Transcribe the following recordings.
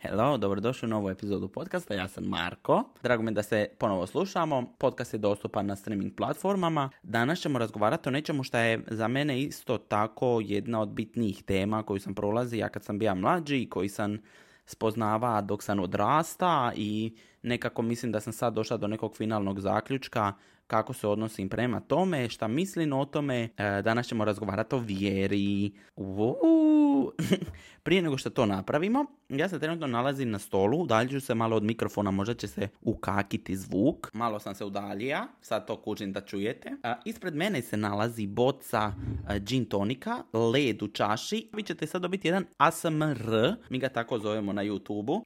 Hello, dobrodošli u novu epizodu podcasta, ja sam Marko. Drago mi da se ponovo slušamo. Podcast je dostupan na streaming platformama. Danas ćemo razgovarati o nečemu što je za mene isto tako jedna od bitnijih tema koju sam prolazio ja kad sam bio mlađi i koji sam spoznava dok sam odrasta i nekako mislim da sam sad došla do nekog finalnog zaključka kako se odnosim prema tome, šta mislim o tome. E, danas ćemo razgovarati o vjeri. Prije nego što to napravimo, ja se trenutno nalazim na stolu, udaljit ću se malo od mikrofona, možda će se ukakiti zvuk. Malo sam se udaljija, sad to kužim da čujete. E, ispred mene se nalazi boca e, gin tonika, led u čaši. Vi ćete sad dobiti jedan ASMR, mi ga tako zovemo na YouTube-u.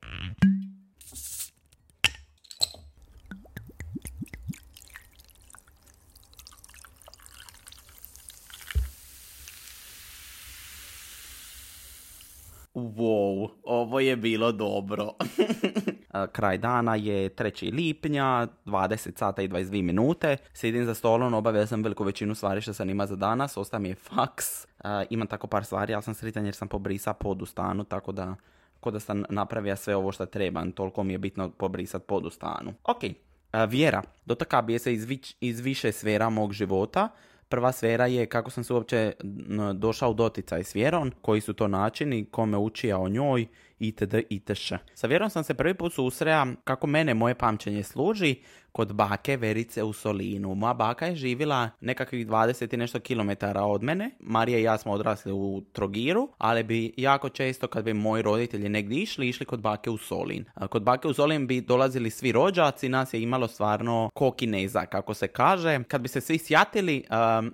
Wow, ovo je bilo dobro. Kraj dana je 3. lipnja, 20 sata i 22 minute. Sidim za stolom, obavio sam veliku većinu stvari što sam ima za danas. Osta je faks. Imam tako par stvari, ali sam sritan jer sam pobrisa pod u stanu, tako da ko da sam napravio sve ovo što trebam. Toliko mi je bitno pobrisati pod u stanu. Ok, vjera. Dotaka bi se iz, iz više sfera mog života. Prva sfera je kako sam se uopće došao u doticaj s vjerom, koji su to načini, kome učija o njoj, itd. itš. Sa vjerom sam se prvi put susreo kako mene moje pamćenje služi kod bake Verice u Solinu. Moja baka je živjela nekakvih 20 i nešto kilometara od mene. Marija i ja smo odrasli u Trogiru, ali bi jako često kad bi moji roditelji negdje išli, išli kod bake u Solin. Kod bake u Solin bi dolazili svi rođaci, nas je imalo stvarno kokineza, kako se kaže. Kad bi se svi sjatili,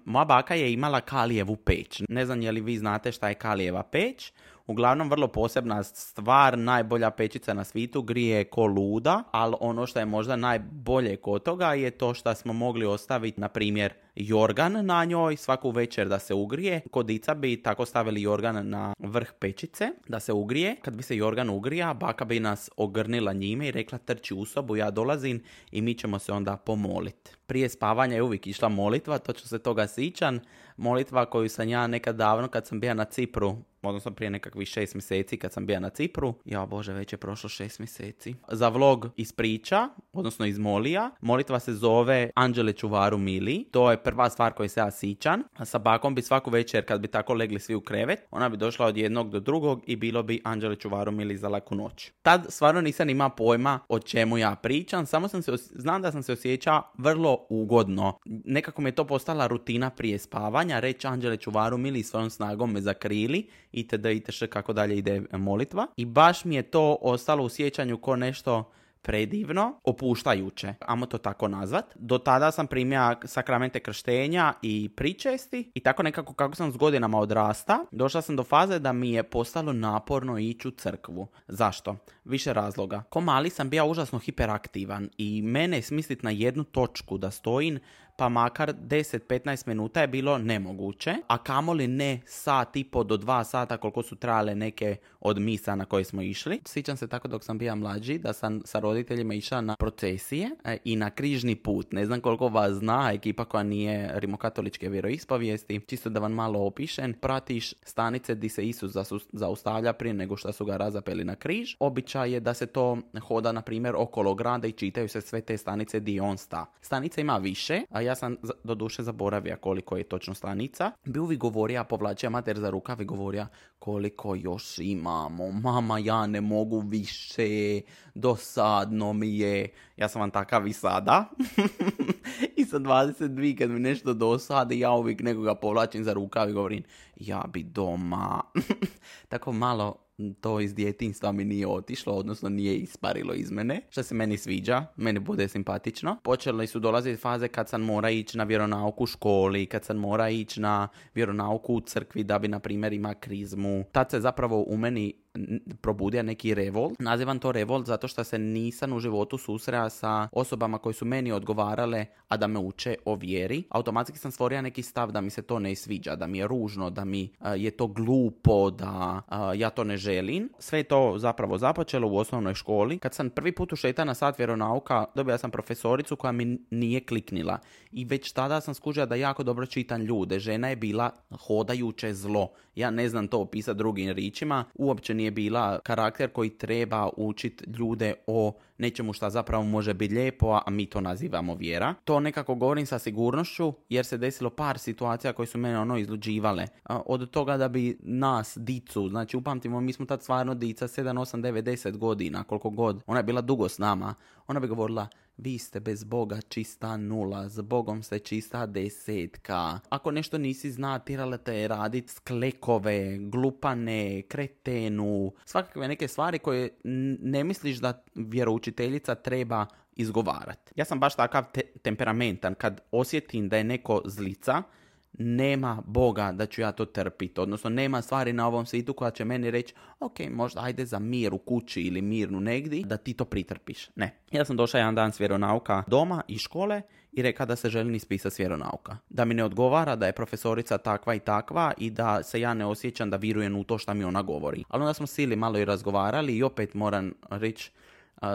moja baka je imala kalijevu peć. Ne znam je li vi znate šta je kalijeva peć. Uglavnom vrlo posebna stvar, najbolja pečica na svitu, grije ko luda, ali ono što je možda najbolje kod toga je to što smo mogli ostaviti, na primjer, jorgan na njoj svaku večer da se ugrije. Kodica bi tako stavili jorgan na vrh pečice da se ugrije. Kad bi se jorgan ugrija, baka bi nas ogrnila njime i rekla trči u sobu, ja dolazim i mi ćemo se onda pomoliti. Prije spavanja je uvijek išla molitva, to ću se toga sićan. Molitva koju sam ja nekad davno kad sam bio na Cipru odnosno prije nekakvih šest mjeseci kad sam bio na Cipru. Ja bože, već je prošlo šest mjeseci. Za vlog iz priča, odnosno iz Molija, molitva se zove Anđele čuvaru mili. To je prva stvar koju se ja sićan. Sa bakom bi svaku večer kad bi tako legli svi u krevet, ona bi došla od jednog do drugog i bilo bi Anđele čuvaru mili za laku noć. Tad stvarno nisam ima pojma o čemu ja pričam, samo sam se, znam da sam se osjeća vrlo ugodno. Nekako mi je to postala rutina prije spavanja, reći Anđele čuvaru mili svojom snagom me zakrili itd. itš kako dalje ide molitva. I baš mi je to ostalo u sjećanju ko nešto predivno, opuštajuće, amo to tako nazvat. Do tada sam primio sakramente krštenja i pričesti i tako nekako kako sam s godinama odrasta, došla sam do faze da mi je postalo naporno ići u crkvu. Zašto? Više razloga. Ko mali sam bio užasno hiperaktivan i mene smisliti na jednu točku da stojim pa makar 10-15 minuta je bilo nemoguće, a kamoli ne sat i po do dva sata koliko su trajale neke od misa na koje smo išli. Sjećam se tako dok sam bio mlađi da sam sa roditeljima išao na procesije e, i na križni put. Ne znam koliko vas zna ekipa koja nije rimokatoličke vjeroispovijesti. Čisto da vam malo opišem. Pratiš stanice di se Isus zaustavlja prije nego što su ga razapeli na križ. Običaj je da se to hoda na primjer okolo grada i čitaju se sve te stanice di on sta. Stanica ima više, a ja sam do duše zaboravio koliko je točno stanica. Bi uvijek govorio, povlačio mater za rukav i govorio koliko još imamo, mama ja ne mogu više, dosadno mi je. Ja sam vam takav i sada. I sa 22 kad mi nešto dosadi, ja uvijek nekoga povlačim za rukav i govorim ja bi doma. Tako malo to iz djetinstva mi nije otišlo, odnosno nije isparilo iz mene, što se meni sviđa, meni bude simpatično. Počeli su dolaziti faze kad sam mora ići na vjeronauku u školi, kad sam mora ići na vjeronauku u crkvi da bi, na primjer, ima krizmu. Tad se zapravo u meni probudio neki revolt. Nazivam to revolt zato što se nisam u životu susreo sa osobama koji su meni odgovarale, a da me uče o vjeri. Automatski sam stvorio neki stav da mi se to ne sviđa, da mi je ružno, da mi je to glupo, da ja to ne želim. Sve to zapravo započelo u osnovnoj školi. Kad sam prvi put ušeta na sat vjeronauka, dobila sam profesoricu koja mi nije kliknila. I već tada sam skužila da jako dobro čitam ljude. Žena je bila hodajuće zlo. Ja ne znam to opisati drugim ričima. Uopće nije bila karakter koji treba učiti ljude o nečemu što zapravo može biti lijepo, a mi to nazivamo vjera. To nekako govorim sa sigurnošću jer se desilo par situacija koje su mene ono izluđivale. Od toga da bi nas, dicu, znači upamtimo, mi smo tad stvarno dica 7, 8, 9, 10 godina, koliko god. Ona je bila dugo s nama. Ona bi govorila, vi ste bez Boga čista nula, s Bogom ste čista desetka. Ako nešto nisi zna, tirala te radit sklekove, glupane, kretenu, svakakve neke stvari koje ne misliš da vjeroučiteljica treba izgovarati. Ja sam baš takav temperamentan, kad osjetim da je neko zlica, nema Boga da ću ja to trpiti, odnosno nema stvari na ovom svijetu koja će meni reći ok, možda ajde za mir u kući ili mirnu negdje da ti to pritrpiš. Ne. Ja sam došao jedan dan s vjeronauka doma i škole i rekao da se želim ispisati s. Da mi ne odgovara da je profesorica takva i takva i da se ja ne osjećam da virujem u to što mi ona govori. Ali onda smo sili malo i razgovarali i opet moram reći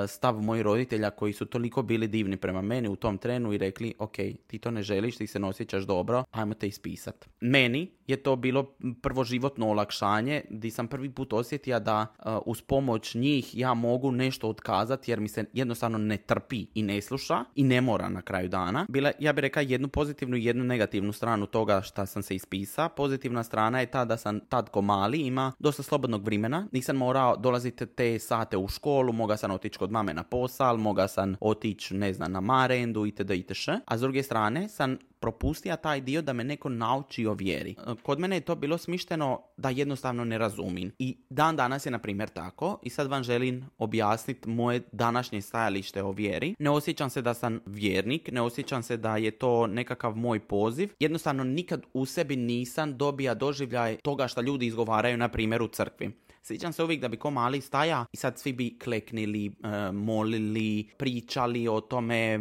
stav mojih roditelja koji su toliko bili divni prema meni u tom trenu i rekli ok, ti to ne želiš, ti se ne osjećaš dobro, ajmo te ispisat. Meni je to bilo prvo životno olakšanje di sam prvi put osjetio da uz pomoć njih ja mogu nešto otkazati jer mi se jednostavno ne trpi i ne sluša i ne mora na kraju dana. Bila, ja bih rekao jednu pozitivnu i jednu negativnu stranu toga što sam se ispisao. Pozitivna strana je ta da sam tad ko mali ima dosta slobodnog vremena. Nisam morao dolaziti te sate u školu, mogao sam otići kod mame na posal, mogao sam otići, ne znam, na marendu itd. itš. A s druge strane sam propustio taj dio da me neko nauči o vjeri. Kod mene je to bilo smišteno da jednostavno ne razumim. I dan danas je na primjer tako i sad vam želim objasniti moje današnje stajalište o vjeri. Ne osjećam se da sam vjernik, ne osjećam se da je to nekakav moj poziv. Jednostavno nikad u sebi nisam dobija doživljaj toga što ljudi izgovaraju na primjer u crkvi. Sjećam se uvijek da bi ko mali staja i sad svi bi kleknili, e, molili, pričali o tome, e,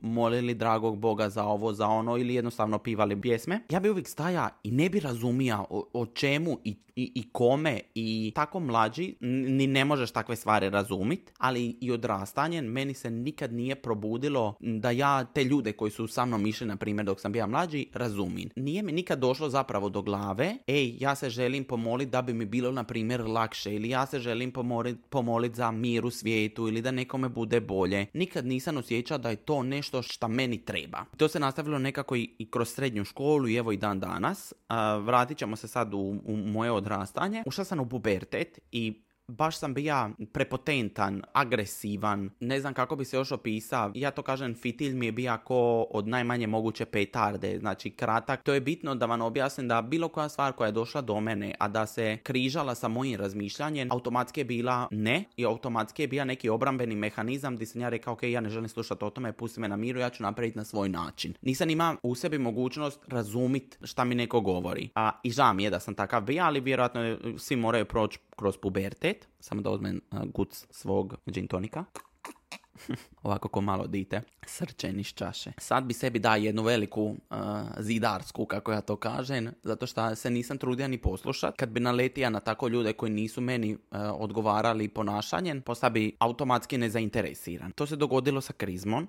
molili dragog Boga za ovo, za ono ili jednostavno pivali pjesme. Ja bi uvijek staja i ne bi razumija o, o čemu i i, i kome i tako mlađi ni ne možeš takve stvari razumit, ali i odrastanjem meni se nikad nije probudilo da ja te ljude koji su sa mnom išli, na primjer, dok sam bio mlađi, razumin. Nije mi nikad došlo zapravo do glave, ej, ja se želim pomoliti da bi mi bilo, na primjer, lakše ili ja se želim pomoliti pomolit za mir u svijetu ili da nekome bude bolje. Nikad nisam osjećao da je to nešto što meni treba. To se nastavilo nekako i, kroz srednju školu i evo i dan danas. vratit ćemo se sad u, u moje odrastanje, ušla sam u pubertet i baš sam bija prepotentan, agresivan, ne znam kako bi se još opisao. Ja to kažem, fitilj mi je bija ko od najmanje moguće petarde, znači kratak. To je bitno da vam objasnim da bilo koja stvar koja je došla do mene, a da se križala sa mojim razmišljanjem, automatski je bila ne i automatski je bio neki obrambeni mehanizam gdje sam ja rekao, ok, ja ne želim slušati o tome, pusti me na miru, ja ću napraviti na svoj način. Nisam ima u sebi mogućnost razumit šta mi neko govori. A i žao mi je da sam takav bio, ali vjerojatno svi moraju proći kroz pubertet, samo da uzmem guc svog gin tonika. Ovako ko malo dite, srčen iz čaše. Sad bi sebi da jednu veliku zidarsku, kako ja to kažem, zato što se nisam trudio ni poslušat. Kad bi naletio na tako ljude koji nisu meni odgovarali ponašanjem, postao bi automatski nezainteresiran. To se dogodilo sa krizmom.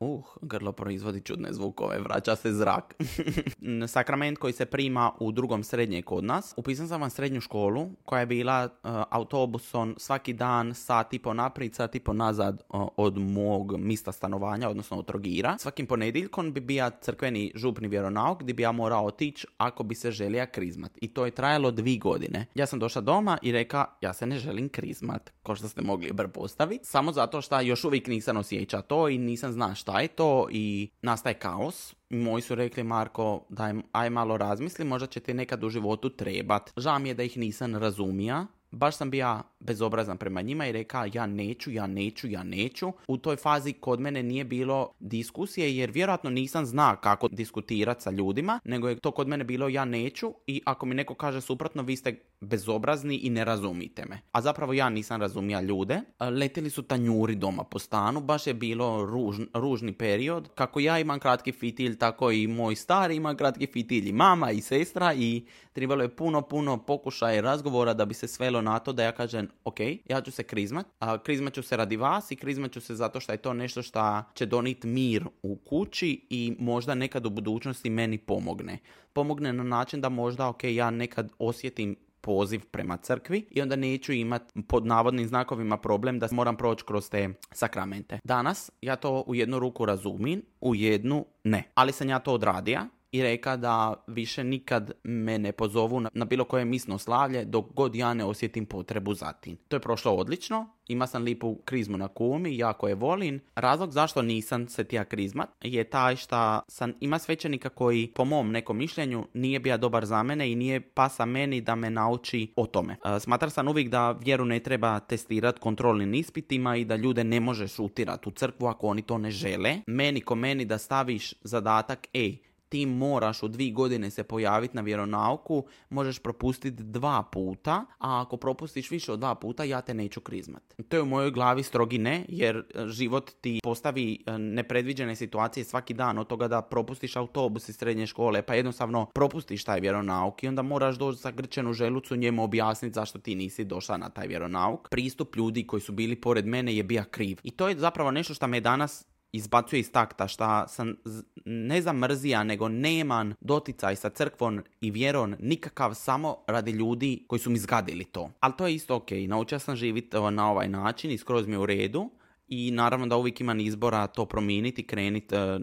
Uh, grlo proizvodi čudne zvukove, vraća se zrak. Sakrament koji se prima u drugom srednje kod nas. Upisan sam vam srednju školu koja je bila uh, autobusom svaki dan sat i po naprijed, sat i po nazad uh, od mog mista stanovanja, odnosno od Trogira. Svakim ponedjeljkom bi bija crkveni župni vjeronauk gdje bi ja morao otići ako bi se želija krizmat. I to je trajalo dvi godine. Ja sam došla doma i reka ja se ne želim krizmat, kao što ste mogli br postaviti. Samo zato što još uvijek nisam osjeća to i nisam zna šta je to i nastaje kaos. Moji su rekli, Marko, daj, aj malo razmisli, možda će ti nekad u životu trebat. Žao mi je da ih nisam razumija, baš sam bio bezobrazan prema njima i rekao ja neću, ja neću, ja neću. U toj fazi kod mene nije bilo diskusije jer vjerojatno nisam zna kako diskutirati sa ljudima, nego je to kod mene bilo ja neću i ako mi neko kaže suprotno vi ste bezobrazni i ne razumite me. A zapravo ja nisam razumija ljude. Letili su tanjuri doma po stanu, baš je bilo ružni period. Kako ja imam kratki fitilj, tako i moj stari ima kratki fitilj i mama i sestra i trebalo je puno, puno pokušaja i razgovora da bi se svelo na to da ja kažem ok, ja ću se krizmat, a krizmat ću se radi vas i krizmat ću se zato što je to nešto što će doniti mir u kući i možda nekad u budućnosti meni pomogne. Pomogne na način da možda ok, ja nekad osjetim poziv prema crkvi i onda neću imati pod navodnim znakovima problem da moram proći kroz te sakramente. Danas ja to u jednu ruku razumim, u jednu ne. Ali sam ja to odradio i reka da više nikad me ne pozovu na, bilo koje misno slavlje dok god ja ne osjetim potrebu za tim. To je prošlo odlično, ima sam lipu krizmu na kumi, jako je volim. Razlog zašto nisam se tija krizmat je taj što sam ima svećenika koji po mom nekom mišljenju nije bio dobar za mene i nije pasa meni da me nauči o tome. E, smatram sam uvijek da vjeru ne treba testirati kontrolnim ispitima i da ljude ne možeš utirati u crkvu ako oni to ne žele. Meni ko meni da staviš zadatak, ej, ti moraš u dvije godine se pojaviti na vjeronauku, možeš propustiti dva puta, a ako propustiš više od dva puta, ja te neću krizmat. To je u mojoj glavi strogi ne, jer e, život ti postavi e, nepredviđene situacije svaki dan, od toga da propustiš autobus iz srednje škole, pa jednostavno propustiš taj vjeronauk i onda moraš doći sa grčenu želucu njemu objasniti zašto ti nisi došla na taj vjeronauk. Pristup ljudi koji su bili pored mene je bio kriv. I to je zapravo nešto što me danas izbacuje iz takta šta sam ne zamrzija nego neman doticaj sa crkvom i vjerom nikakav samo radi ljudi koji su mi zgadili to. Ali to je isto ok, naučio sam živjeti na ovaj način i skroz mi je u redu i naravno da uvijek imam izbora to promijeniti, krenuti, e,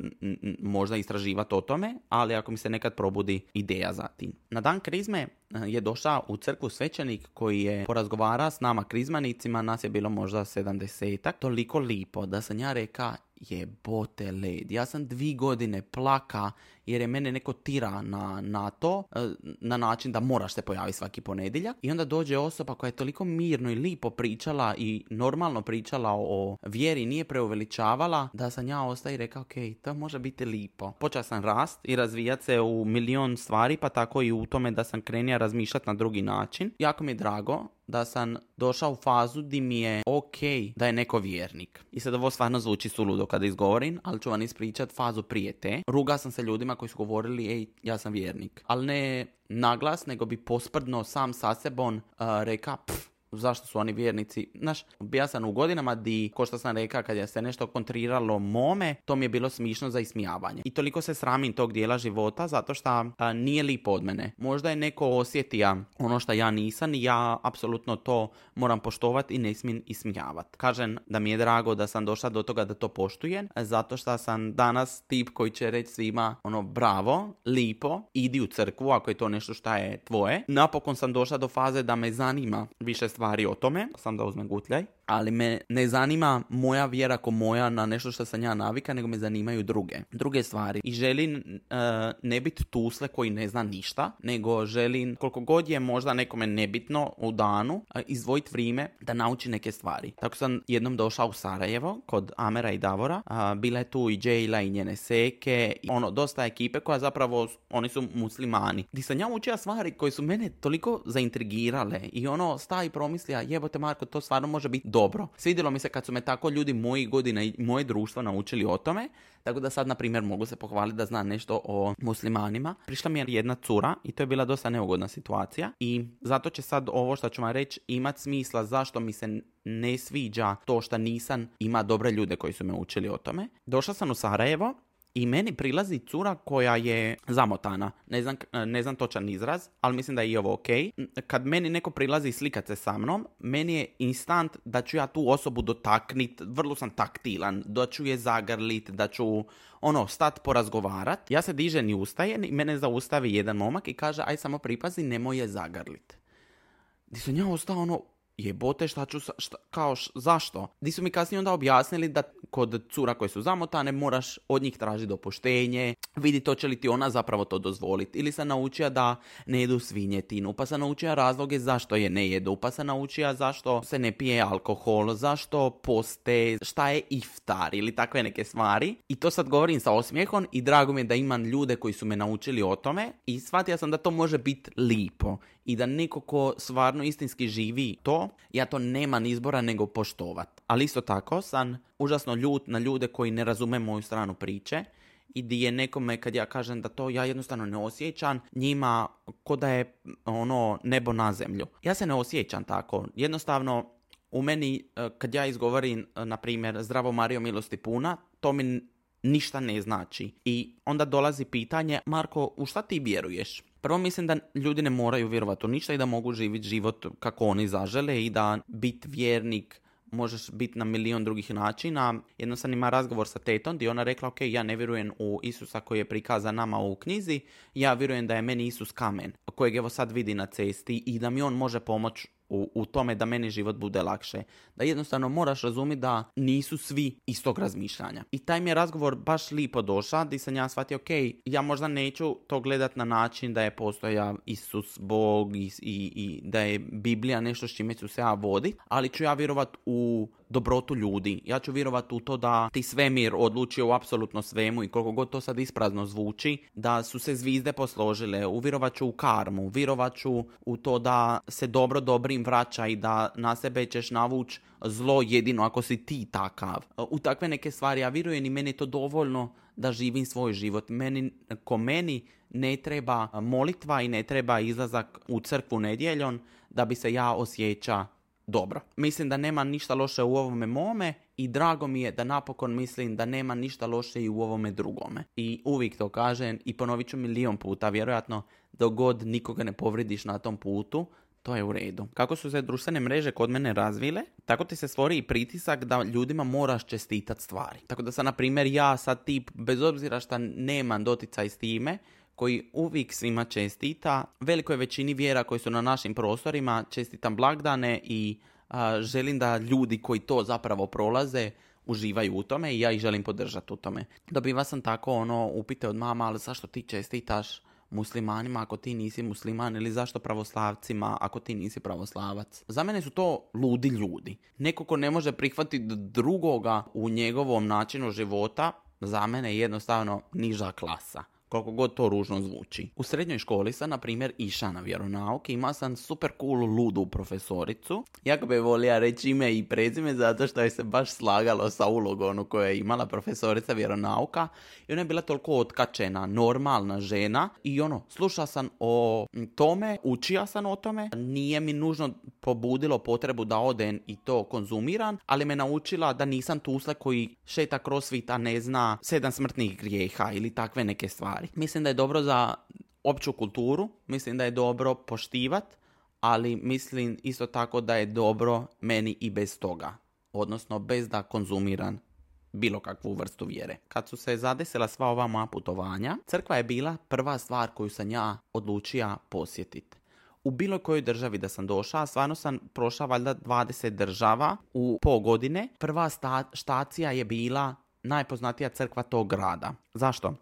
možda istraživati o tome, ali ako mi se nekad probudi ideja za tim. Na dan krizme e, je došao u crkvu svećenik koji je porazgovara s nama krizmanicima, nas je bilo možda 70 toliko lipo da sam ja reka jebote led. Ja sam dvi godine plaka jer je mene neko tira na, na to, e, na način da moraš se pojaviti svaki ponedjeljak. I onda dođe osoba koja je toliko mirno i lipo pričala i normalno pričala o vjeri, nije preuveličavala, da sam ja ostao i rekao, ok, to može biti lipo. Počeo sam rast i razvijat se u milion stvari, pa tako i u tome da sam krenio razmišljati na drugi način. Jako mi je drago da sam došao u fazu di mi je ok da je neko vjernik. I sad ovo stvarno zvuči suludo kada izgovorim, ali ću vam ispričat fazu prije te. Ruga sam se ljudima koji su govorili, ej, ja sam vjernik. Ali ne naglas, nego bi posprdno sam sa sebom uh, reka, pff, zašto su oni vjernici. Znaš, bija sam u godinama di, ko što sam rekao, kad je se nešto kontriralo mome, to mi je bilo smišno za ismijavanje. I toliko se sramim tog dijela života zato što nije lipo od mene. Možda je neko osjetija ono što ja nisam i ja apsolutno to moram poštovati i ne smijem ismijavati. Kažem da mi je drago da sam došla do toga da to poštujem, zato što sam danas tip koji će reći svima ono bravo, lipo, idi u crkvu ako je to nešto što je tvoje. Napokon sam došla do faze da me zanima više stvari stvari o tome, sam da uzmem gutljaj, ali me ne zanima moja vjera ko moja na nešto što sam ja navika, nego me zanimaju druge. Druge stvari. I želim uh, ne biti tusle koji ne zna ništa, nego želim koliko god je možda nekome nebitno u danu, uh, izdvojiti vrijeme da nauči neke stvari. Tako sam jednom došao u Sarajevo kod Amera i Davora. Uh, bila je tu i Jayla i njene seke. I ono, dosta ekipe koja zapravo, oni su muslimani. Di sam ja učio stvari koje su mene toliko zaintrigirale i ono, sta i promislija, jebote Marko, to stvarno može biti dobro. Svidjelo mi se kad su me tako ljudi moji godina i moje društvo naučili o tome, tako da sad, na primjer, mogu se pohvaliti da znam nešto o muslimanima. Prišla mi je jedna cura i to je bila dosta neugodna situacija i zato će sad ovo što ću vam reći imat smisla zašto mi se ne sviđa to što nisam ima dobre ljude koji su me učili o tome. Došla sam u Sarajevo i meni prilazi cura koja je zamotana. Ne znam, ne znam točan izraz, ali mislim da je i ovo ok. Kad meni neko prilazi slikat se sa mnom, meni je instant da ću ja tu osobu dotaknit, vrlo sam taktilan, da ću je zagrlit, da ću ono, stat porazgovarat. Ja se dižem i ustajem i mene zaustavi jedan momak i kaže, aj samo pripazi, nemoj je zagrlit. Di sam ja ostao ono, jebote šta ću, šta, kao zašto? Di su mi kasnije onda objasnili da kod cura koje su zamotane moraš od njih tražiti dopuštenje, vidi to će li ti ona zapravo to dozvoliti. Ili sam naučio da ne jedu svinjetinu, pa sam naučio razloge zašto je ne jedu, pa sam naučio zašto se ne pije alkohol, zašto poste, šta je iftar ili takve neke stvari. I to sad govorim sa osmijehom i drago mi je da imam ljude koji su me naučili o tome i shvatio sam da to može biti lipo i da neko ko stvarno istinski živi to, ja to nemam izbora nego poštovat. Ali isto tako sam užasno ljut na ljude koji ne razume moju stranu priče i di je nekome kad ja kažem da to ja jednostavno ne osjećam, njima ko da je ono nebo na zemlju. Ja se ne osjećam tako. Jednostavno u meni e, kad ja izgovorim e, na primjer zdravo Mario milosti puna, to mi ništa ne znači. I onda dolazi pitanje, Marko, u šta ti vjeruješ? Prvo mislim da ljudi ne moraju vjerovati u ništa i da mogu živjeti život kako oni zažele i da biti vjernik možeš biti na milion drugih načina. Jedno sam ima razgovor sa tetom gdje ona rekla, ok, ja ne vjerujem u Isusa koji je prikazan nama u knjizi, ja vjerujem da je meni Isus kamen, kojeg evo sad vidi na cesti i da mi on može pomoći u, u tome da meni život bude lakše. Da jednostavno moraš razumjeti da nisu svi istog razmišljanja. I taj mi je razgovor baš lipo došao, di sam ja shvatio, ok, ja možda neću to gledat na način da je postoja Isus, Bog i, i, i da je Biblija nešto s čime ću se ja vodit, ali ću ja vjerovat u dobrotu ljudi. Ja ću vjerovati u to da ti svemir odlučio u apsolutno svemu i koliko god to sad isprazno zvuči, da su se zvizde posložile. Uvjerovat ću u karmu, vjerovat ću u to da se dobro dobrim vraća i da na sebe ćeš navući zlo jedino ako si ti takav. U takve neke stvari ja vjerujem i meni je to dovoljno da živim svoj život. Meni, ko meni ne treba molitva i ne treba izlazak u crkvu nedjeljom da bi se ja osjeća dobro. Mislim da nema ništa loše u ovome mome i drago mi je da napokon mislim da nema ništa loše i u ovome drugome. I uvijek to kažem i ponovit ću milion puta, vjerojatno dok god nikoga ne povridiš na tom putu, to je u redu. Kako su se društvene mreže kod mene razvile, tako ti se stvori i pritisak da ljudima moraš čestitati stvari. Tako da sam, na primjer, ja sad tip, bez obzira što nemam doticaj s time, koji uvijek svima čestita. Velikoj većini vjera koji su na našim prostorima čestitam blagdane i želim da ljudi koji to zapravo prolaze uživaju u tome i ja ih želim podržati u tome. Dobiva sam tako ono upite od mama, ali zašto ti čestitaš muslimanima ako ti nisi musliman ili zašto pravoslavcima ako ti nisi pravoslavac. Za mene su to ludi ljudi. Neko ko ne može prihvatiti drugoga u njegovom načinu života, za mene je jednostavno niža klasa koliko god to ružno zvuči. U srednjoj školi sam, na primjer, iša na vjeronauk i imao sam super cool ludu profesoricu. Jako bi volio reći ime i prezime zato što je se baš slagalo sa ulogom koju je imala profesorica vjeronauka i ona je bila toliko otkačena, normalna žena i ono, slušao sam o tome, učio sam o tome, nije mi nužno pobudilo potrebu da odem i to konzumiram, ali me naučila da nisam tusle koji šeta kroz a ne zna sedam smrtnih grijeha ili takve neke stvari. Mislim da je dobro za opću kulturu, mislim da je dobro poštivat, ali mislim isto tako da je dobro meni i bez toga. Odnosno bez da konzumiram bilo kakvu vrstu vjere. Kad su se zadesila sva ova moja putovanja, crkva je bila prva stvar koju sam ja odlučio posjetiti. U bilo kojoj državi da sam došla, stvarno sam prošla valjda 20 država u po godine. Prva sta, je bila najpoznatija crkva tog grada. Zašto?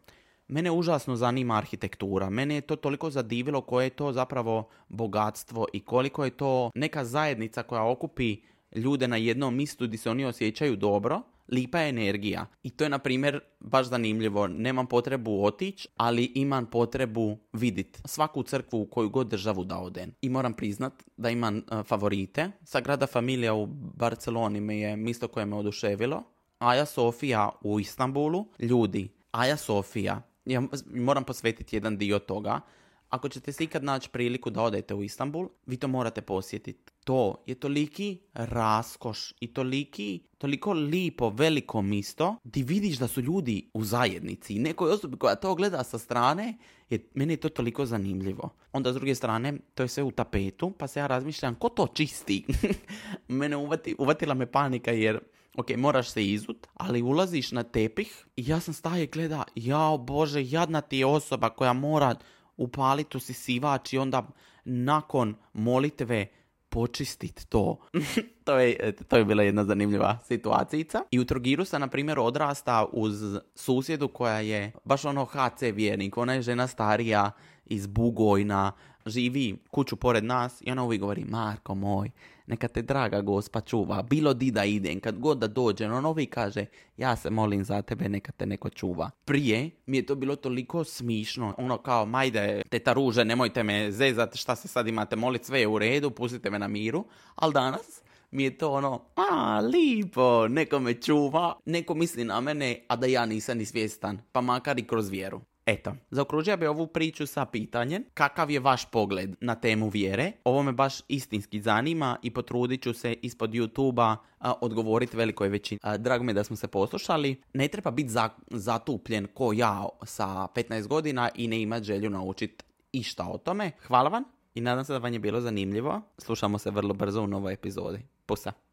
Mene užasno zanima arhitektura. Mene je to toliko zadivilo koje je to zapravo bogatstvo i koliko je to neka zajednica koja okupi ljude na jednom mjestu gdje se oni osjećaju dobro, lipa je energija. I to je, na primjer, baš zanimljivo. Nemam potrebu otići, ali imam potrebu vidjeti svaku crkvu u koju god državu da odem. I moram priznat da imam uh, favorite. Sagrada Familija u Barceloni me je mjesto koje me oduševilo. Aja Sofija u Istanbulu. Ljudi, Aja Sofija ja moram posvetiti jedan dio toga. Ako ćete se ikad naći priliku da odete u Istanbul, vi to morate posjetiti. To je toliki raskoš i toliki, toliko lipo veliko misto di vidiš da su ljudi u zajednici i nekoj osobi koja to gleda sa strane, je, meni je to toliko zanimljivo. Onda s druge strane, to je sve u tapetu, pa se ja razmišljam, ko to čisti? Mene uvati, uvatila me panika jer ok, moraš se izut, ali ulaziš na tepih i ja sam staje gleda, jao bože, jadna ti je osoba koja mora upaliti usisivač i onda nakon molitve počistit to. to, je, to je bila jedna zanimljiva situacija. I u Trogiru sam, na primjer, odrasta uz susjedu koja je baš ono HC vjernik. Ona je žena starija iz Bugojna, živi kuću pored nas i ona uvijek govori, Marko moj, neka te draga gospa čuva, bilo di da idem, kad god da dođe, on uvijek kaže, ja se molim za tebe, neka te neko čuva. Prije mi je to bilo toliko smišno, ono kao, majde, teta ruže, nemojte me zezat, šta se sad imate molit, sve je u redu, pustite me na miru, ali danas mi je to ono, a, lipo, neko me čuva, neko misli na mene, a da ja nisam ni svjestan, pa makar i kroz vjeru. Eto, zaokružio bi ovu priču sa pitanjem kakav je vaš pogled na temu vjere. Ovo me baš istinski zanima i potrudit ću se ispod YouTube-a odgovoriti velikoj većini. drago mi je da smo se poslušali. Ne treba biti zatupljen ko ja sa 15 godina i ne imati želju naučiti išta o tome. Hvala vam i nadam se da vam je bilo zanimljivo. Slušamo se vrlo brzo u novoj epizodi. Pusa!